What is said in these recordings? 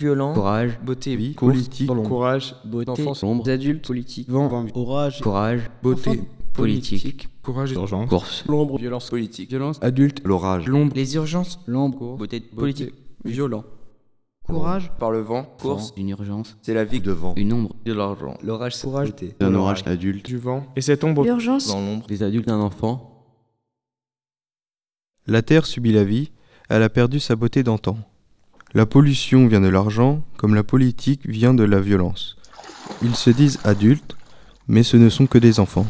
violent, courage, beauté, vie, course, politique, dans courage, beauté, enfance, ombre, adultes, politique, vent, orage, courage, beauté, politique, courage, urgence, course, l'ombre, violence politique, violence, adulte, l'orage, l'ombre, les urgences, l'ombre, beauté, politique, violent, courage, par le vent, course, une urgence, c'est la vie de vent, une ombre, de l'argent, l'orage, Courage. beauté. un orage adulte, du vent, et cette ombre. L'urgence, dans l'ombre, des adultes d'un enfant, La terre subit la vie, elle a perdu sa beauté d'antan. La pollution vient de l'argent, comme la politique vient de la violence. Ils se disent adultes, mais ce ne sont que des enfants.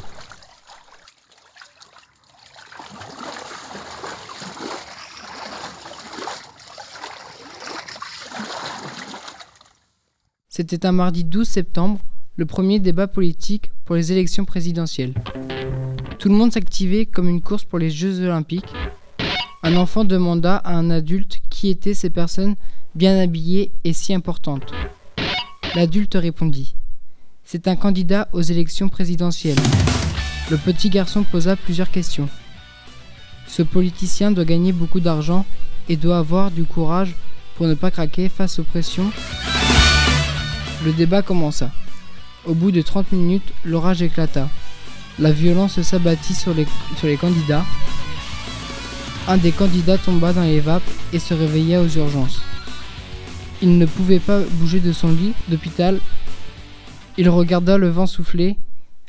C'était un mardi 12 septembre, le premier débat politique pour les élections présidentielles. Tout le monde s'activait comme une course pour les Jeux olympiques. Un enfant demanda à un adulte qui étaient ces personnes bien habillées et si importantes. L'adulte répondit C'est un candidat aux élections présidentielles. Le petit garçon posa plusieurs questions. Ce politicien doit gagner beaucoup d'argent et doit avoir du courage pour ne pas craquer face aux pressions le débat commença. Au bout de 30 minutes, l'orage éclata. La violence s'abattit sur les candidats. Un des candidats tomba dans les vapes et se réveilla aux urgences. Il ne pouvait pas bouger de son lit d'hôpital. Il regarda le vent souffler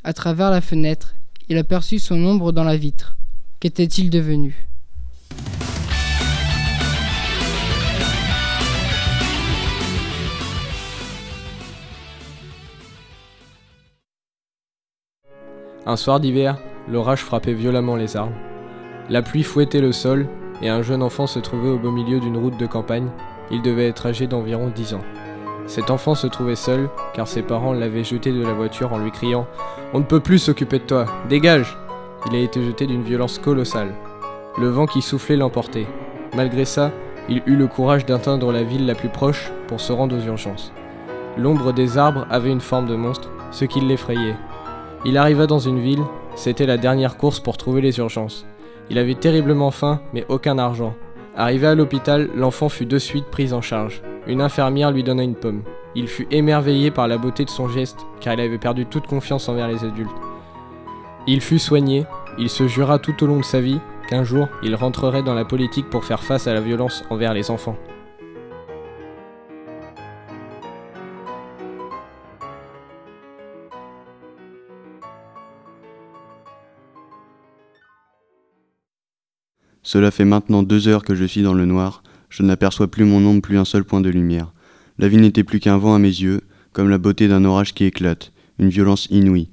à travers la fenêtre. Il aperçut son ombre dans la vitre. Qu'était-il devenu? Un soir d'hiver, l'orage frappait violemment les arbres. La pluie fouettait le sol et un jeune enfant se trouvait au beau milieu d'une route de campagne. Il devait être âgé d'environ 10 ans. Cet enfant se trouvait seul car ses parents l'avaient jeté de la voiture en lui criant ⁇ On ne peut plus s'occuper de toi, dégage !⁇ Il a été jeté d'une violence colossale. Le vent qui soufflait l'emportait. Malgré ça, il eut le courage d'atteindre la ville la plus proche pour se rendre aux urgences. L'ombre des arbres avait une forme de monstre, ce qui l'effrayait. Il arriva dans une ville, c'était la dernière course pour trouver les urgences. Il avait terriblement faim, mais aucun argent. Arrivé à l'hôpital, l'enfant fut de suite pris en charge. Une infirmière lui donna une pomme. Il fut émerveillé par la beauté de son geste, car il avait perdu toute confiance envers les adultes. Il fut soigné, il se jura tout au long de sa vie qu'un jour il rentrerait dans la politique pour faire face à la violence envers les enfants. Cela fait maintenant deux heures que je suis dans le noir, je n'aperçois plus mon ombre, plus un seul point de lumière. La vie n'était plus qu'un vent à mes yeux, comme la beauté d'un orage qui éclate, une violence inouïe.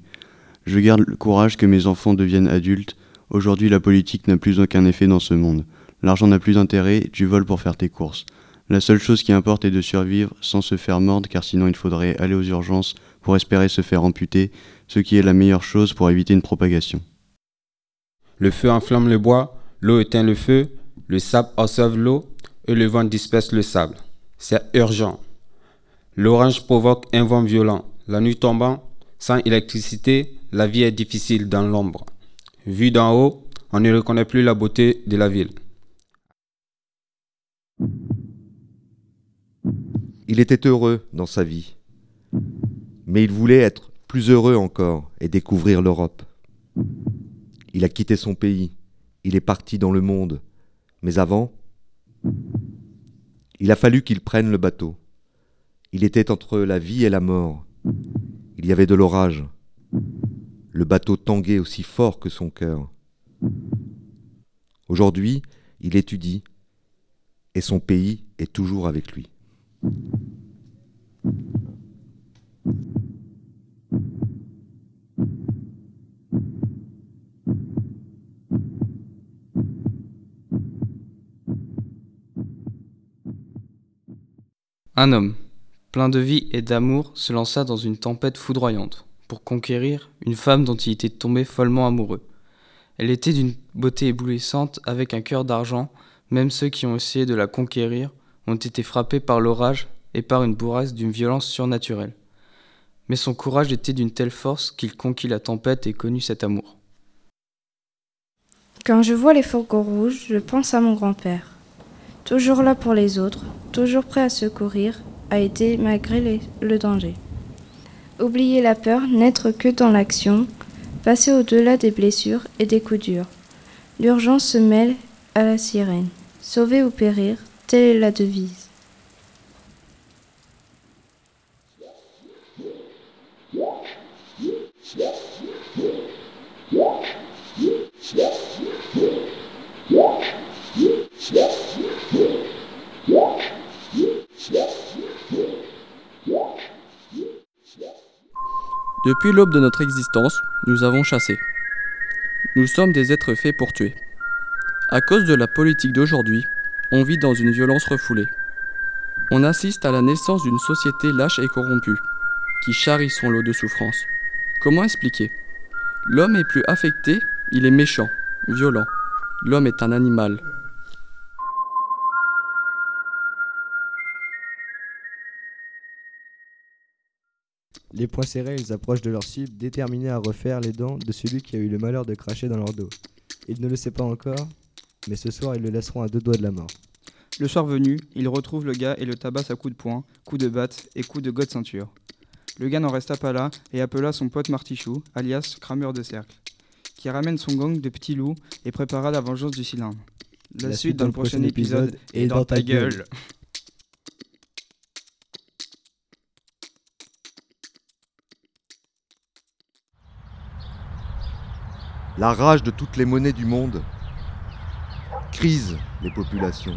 Je garde le courage que mes enfants deviennent adultes. Aujourd'hui, la politique n'a plus aucun effet dans ce monde. L'argent n'a plus d'intérêt, tu voles pour faire tes courses. La seule chose qui importe est de survivre sans se faire mordre, car sinon il faudrait aller aux urgences pour espérer se faire amputer, ce qui est la meilleure chose pour éviter une propagation. Le feu enflamme le bois, l'eau éteint le feu, le sable observe l'eau et le vent disperse le sable. C'est urgent. L'orange provoque un vent violent. La nuit tombant, sans électricité, la vie est difficile dans l'ombre. Vu d'en haut, on ne reconnaît plus la beauté de la ville. Il était heureux dans sa vie, mais il voulait être plus heureux encore et découvrir l'Europe. Il a quitté son pays, il est parti dans le monde, mais avant, il a fallu qu'il prenne le bateau. Il était entre la vie et la mort. Il y avait de l'orage. Le bateau tanguait aussi fort que son cœur. Aujourd'hui, il étudie et son pays est toujours avec lui. Un homme, plein de vie et d'amour, se lança dans une tempête foudroyante pour conquérir une femme dont il était tombé follement amoureux. Elle était d'une beauté éblouissante avec un cœur d'argent, même ceux qui ont essayé de la conquérir ont été frappés par l'orage et par une bourrasque d'une violence surnaturelle. Mais son courage était d'une telle force qu'il conquit la tempête et connut cet amour. Quand je vois les fourgons rouges, je pense à mon grand-père. Toujours là pour les autres, toujours prêt à secourir, a été malgré le danger. Oublier la peur, n'être que dans l'action, passer au-delà des blessures et des coups durs. L'urgence se mêle à la sirène. Sauver ou périr, telle est la devise. Depuis l'aube de notre existence, nous avons chassé. Nous sommes des êtres faits pour tuer. À cause de la politique d'aujourd'hui, on vit dans une violence refoulée. On assiste à la naissance d'une société lâche et corrompue, qui charrie son lot de souffrances. Comment expliquer? L'homme est plus affecté, il est méchant, violent. L'homme est un animal. Les poings serrés, ils approchent de leur cible, déterminés à refaire les dents de celui qui a eu le malheur de cracher dans leur dos. Il ne le sait pas encore, mais ce soir ils le laisseront à deux doigts de la mort. Le soir venu, il retrouve le gars et le tabasse à coups de poing, coups de batte et coups de gosse ceinture. Le gars n'en resta pas là et appela son pote Martichou, alias crameur de cercle, qui ramène son gang de petits loups et prépara la vengeance du cylindre. La, suite dans le prochain épisode est dans ta gueule. La rage de toutes les monnaies du monde crise les populations.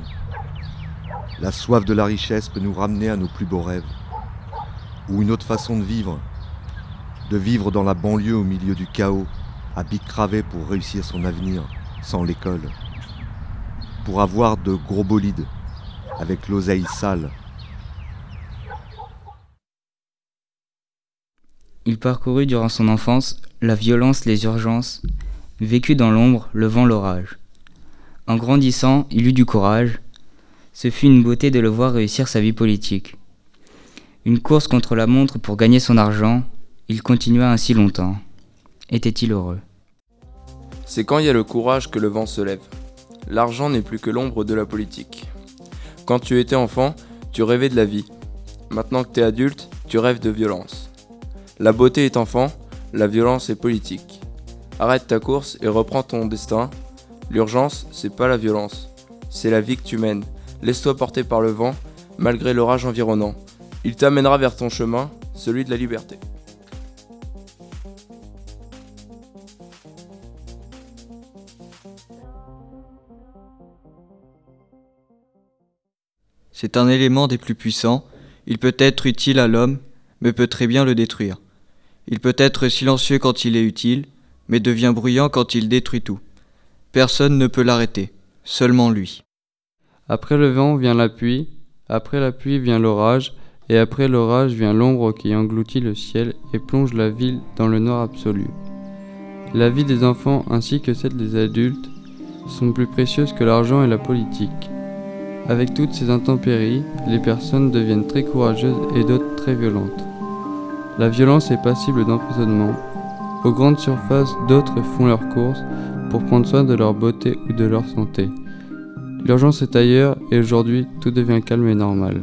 La soif de la richesse peut nous ramener à nos plus beaux rêves. Ou une autre façon de vivre, de vivre dans la banlieue au milieu du chaos, à bic cravé pour réussir son avenir, sans l'école. Pour avoir de gros bolides, avec l'oseille sale. Il parcourut durant son enfance la violence, les urgences, vécut dans l'ombre, le vent, l'orage. En grandissant, il eut du courage. Ce fut une beauté de le voir réussir sa vie politique. Une course contre la montre pour gagner son argent, il continua ainsi longtemps. Était-il heureux? C'est quand il y a le courage que le vent se lève. L'argent n'est plus que l'ombre de la politique. Quand tu étais enfant, tu rêvais de la vie. Maintenant que tu es adulte, tu rêves de violence. La beauté est enfant, la violence est politique. Arrête ta course et reprends ton destin. L'urgence, c'est pas la violence, c'est la vie que tu mènes. Laisse-toi porter par le vent, malgré l'orage environnant. Il t'amènera vers ton chemin, celui de la liberté. C'est un élément des plus puissants. Il peut être utile à l'homme, mais peut très bien le détruire. Il peut être silencieux quand il est utile, mais devient bruyant quand il détruit tout. Personne ne peut l'arrêter, seulement lui. Après le vent vient la pluie, après la pluie vient l'orage, et après l'orage vient l'ombre qui engloutit le ciel et plonge la ville dans le noir absolu. La vie des enfants ainsi que celle des adultes sont plus précieuses que l'argent et la politique. Avec toutes ces intempéries, les personnes deviennent très courageuses et d'autres très violentes. La violence est passible d'emprisonnement. Aux grandes surfaces, d'autres font leurs courses pour prendre soin de leur beauté ou de leur santé. L'urgence est ailleurs et aujourd'hui tout devient calme et normal.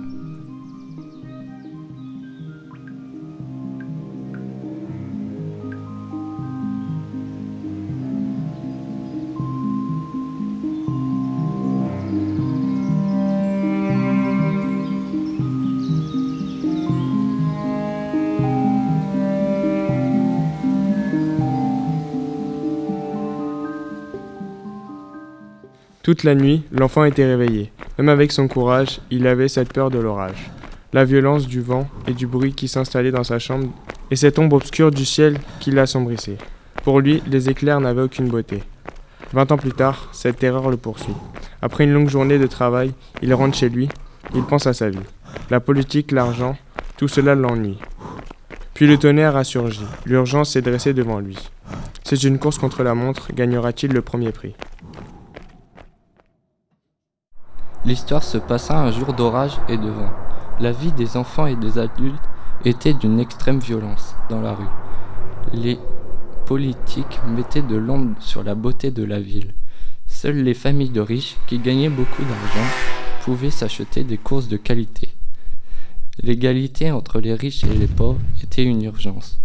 Toute la nuit, l'enfant était réveillé. Même avec son courage, il avait cette peur de l'orage. La violence du vent et du bruit qui s'installait dans sa chambre et cette ombre obscure du ciel qui l'assombrissait. Pour lui, les éclairs n'avaient aucune beauté. Vingt ans plus tard, cette terreur le poursuit. Après une longue journée de travail, il rentre chez lui, il pense à sa vie. La politique, l'argent, tout cela l'ennuie. Puis le tonnerre a surgi. L'urgence s'est dressée devant lui. C'est une course contre la montre, gagnera-t-il le premier prix? L'histoire se passa un jour d'orage et de vent. La vie des enfants et des adultes était d'une extrême violence dans la rue. Les politiques mettaient de l'ombre sur la beauté de la ville. Seules les familles de riches qui gagnaient beaucoup d'argent pouvaient s'acheter des courses de qualité. L'égalité entre les riches et les pauvres était une urgence.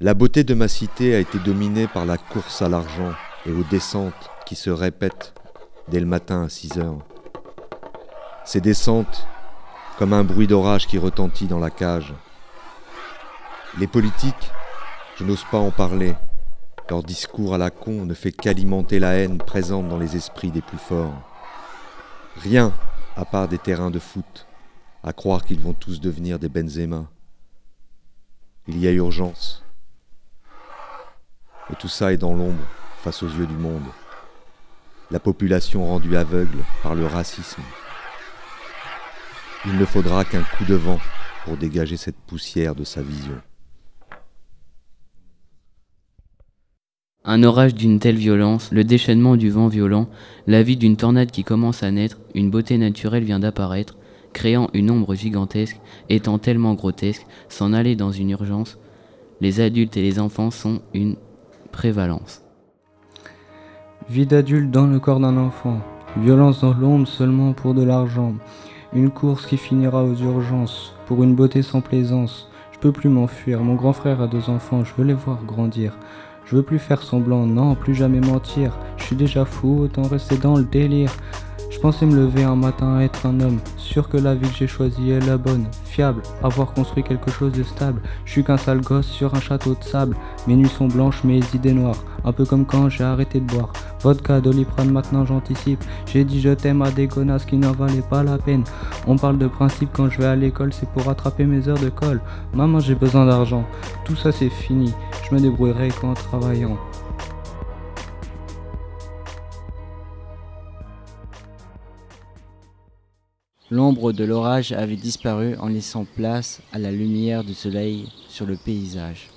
La beauté de ma cité a été dominée par la course à l'argent et aux descentes qui se répètent dès le matin à 6 heures. Ces descentes, comme un bruit d'orage qui retentit dans la cage. Les politiques, je n'ose pas en parler. Leur discours à la con ne fait qu'alimenter la haine présente dans les esprits des plus forts. Rien à part des terrains de foot, à croire qu'ils vont tous devenir des Benzema. Il y a urgence. Et tout ça est dans l'ombre, face aux yeux du monde. La population rendue aveugle par le racisme. Il ne faudra qu'un coup de vent pour dégager cette poussière de sa vision. Un orage d'une telle violence, le déchaînement du vent violent, la vie d'une tornade qui commence à naître, une beauté naturelle vient d'apparaître, créant une ombre gigantesque, étant tellement grotesque, s'en aller dans une urgence. Les adultes et les enfants sont une prévalence. Vie d'adulte dans le corps d'un enfant, violence dans l'ombre seulement pour de l'argent, une course qui finira aux urgences, pour une beauté sans plaisance. Je peux plus m'enfuir, mon grand frère a deux enfants, je veux les voir grandir. Je veux plus faire semblant, non, plus jamais mentir. Je suis déjà fou, autant rester dans le délire. Je pensais me lever un matin à être un homme, sûr que la vie que j'ai choisie est la bonne, fiable, avoir construit quelque chose de stable. Je suis qu'un sale gosse sur un château de sable, mes nuits sont blanches, mes idées noires, un peu comme quand j'ai arrêté de boire. Vodka, doliprane, maintenant j'anticipe. J'ai dit je t'aime à des connasses qui n'en valaient pas la peine. On parle de principe quand je vais à l'école, c'est pour rattraper mes heures de colle. Maman, j'ai besoin d'argent. Tout ça c'est fini, je me débrouillerai qu'en travaillant. L'ombre de l'orage avait disparu en laissant place à la lumière du soleil sur le paysage.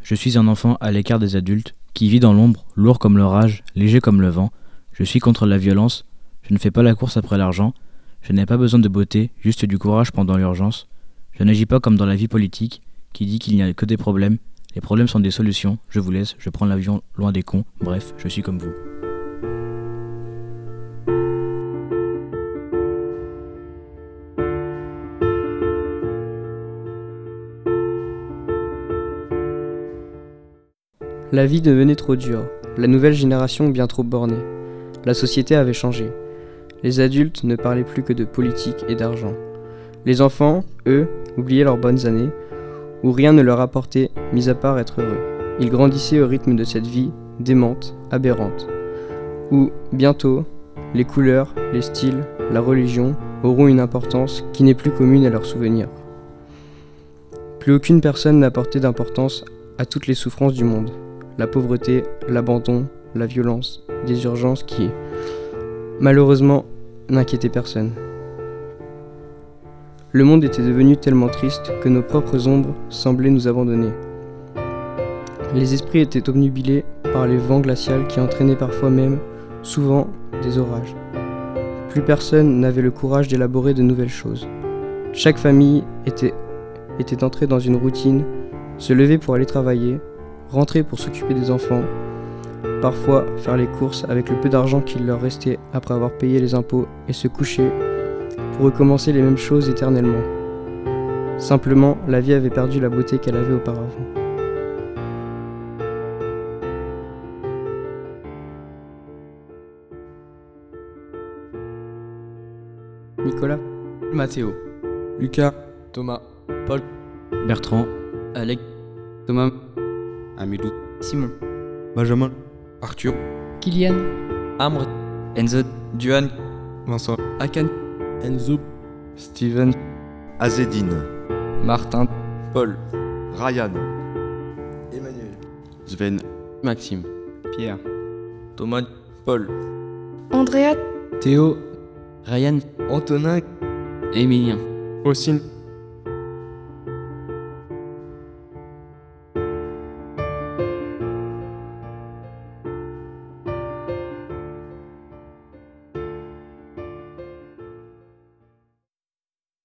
Je suis un enfant à l'écart des adultes, qui vit dans l'ombre, lourd comme l'orage, léger comme le vent. Je suis contre la violence, je ne fais pas la course après l'argent, je n'ai pas besoin de beauté, juste du courage pendant l'urgence. Je n'agis pas comme dans la vie politique, qui dit qu'il n'y a que des problèmes. Les problèmes sont des solutions, je vous laisse, je prends l'avion loin des cons, bref, je suis comme vous. La vie devenait trop dure, la nouvelle génération bien trop bornée. La société avait changé. Les adultes ne parlaient plus que de politique et d'argent. Les enfants, eux, oubliaient leurs bonnes années, où rien ne leur apportait, mis à part être heureux. Ils grandissaient au rythme de cette vie démente, aberrante, où, bientôt, les couleurs, les styles, la religion auront une importance qui n'est plus commune à leurs souvenirs. Plus aucune personne n'apportait d'importance à toutes les souffrances du monde, la pauvreté, l'abandon, la violence, des urgences qui, malheureusement, n'inquiétaient personne. Le monde était devenu tellement triste que nos propres ombres semblaient nous abandonner. Les esprits étaient obnubilés par les vents glaciaux qui entraînaient parfois même, souvent, des orages. Plus personne n'avait le courage d'élaborer de nouvelles choses. Chaque famille était, était entrée dans une routine, se lever pour aller travailler, rentrer pour s'occuper des enfants, parfois faire les courses avec le peu d'argent qu'il leur restait après avoir payé les impôts et se coucher pour recommencer les mêmes choses éternellement. Simplement, la vie avait perdu la beauté qu'elle avait auparavant. Nicolas, Mathéo, Lucas, Thomas, Paul, Bertrand, Alec, Thomas, Amidou, Simon, Benjamin, Arthur, Kylian, Amr, Enzo, Duan, Vincent, Akan, Enzo, Steven, Azedine, Martin, Paul, Ryan, Emmanuel, Sven, Maxime, Pierre, Thomas, Paul, Andrea, Théo, Ryan, Antonin, Emilien, Ossine,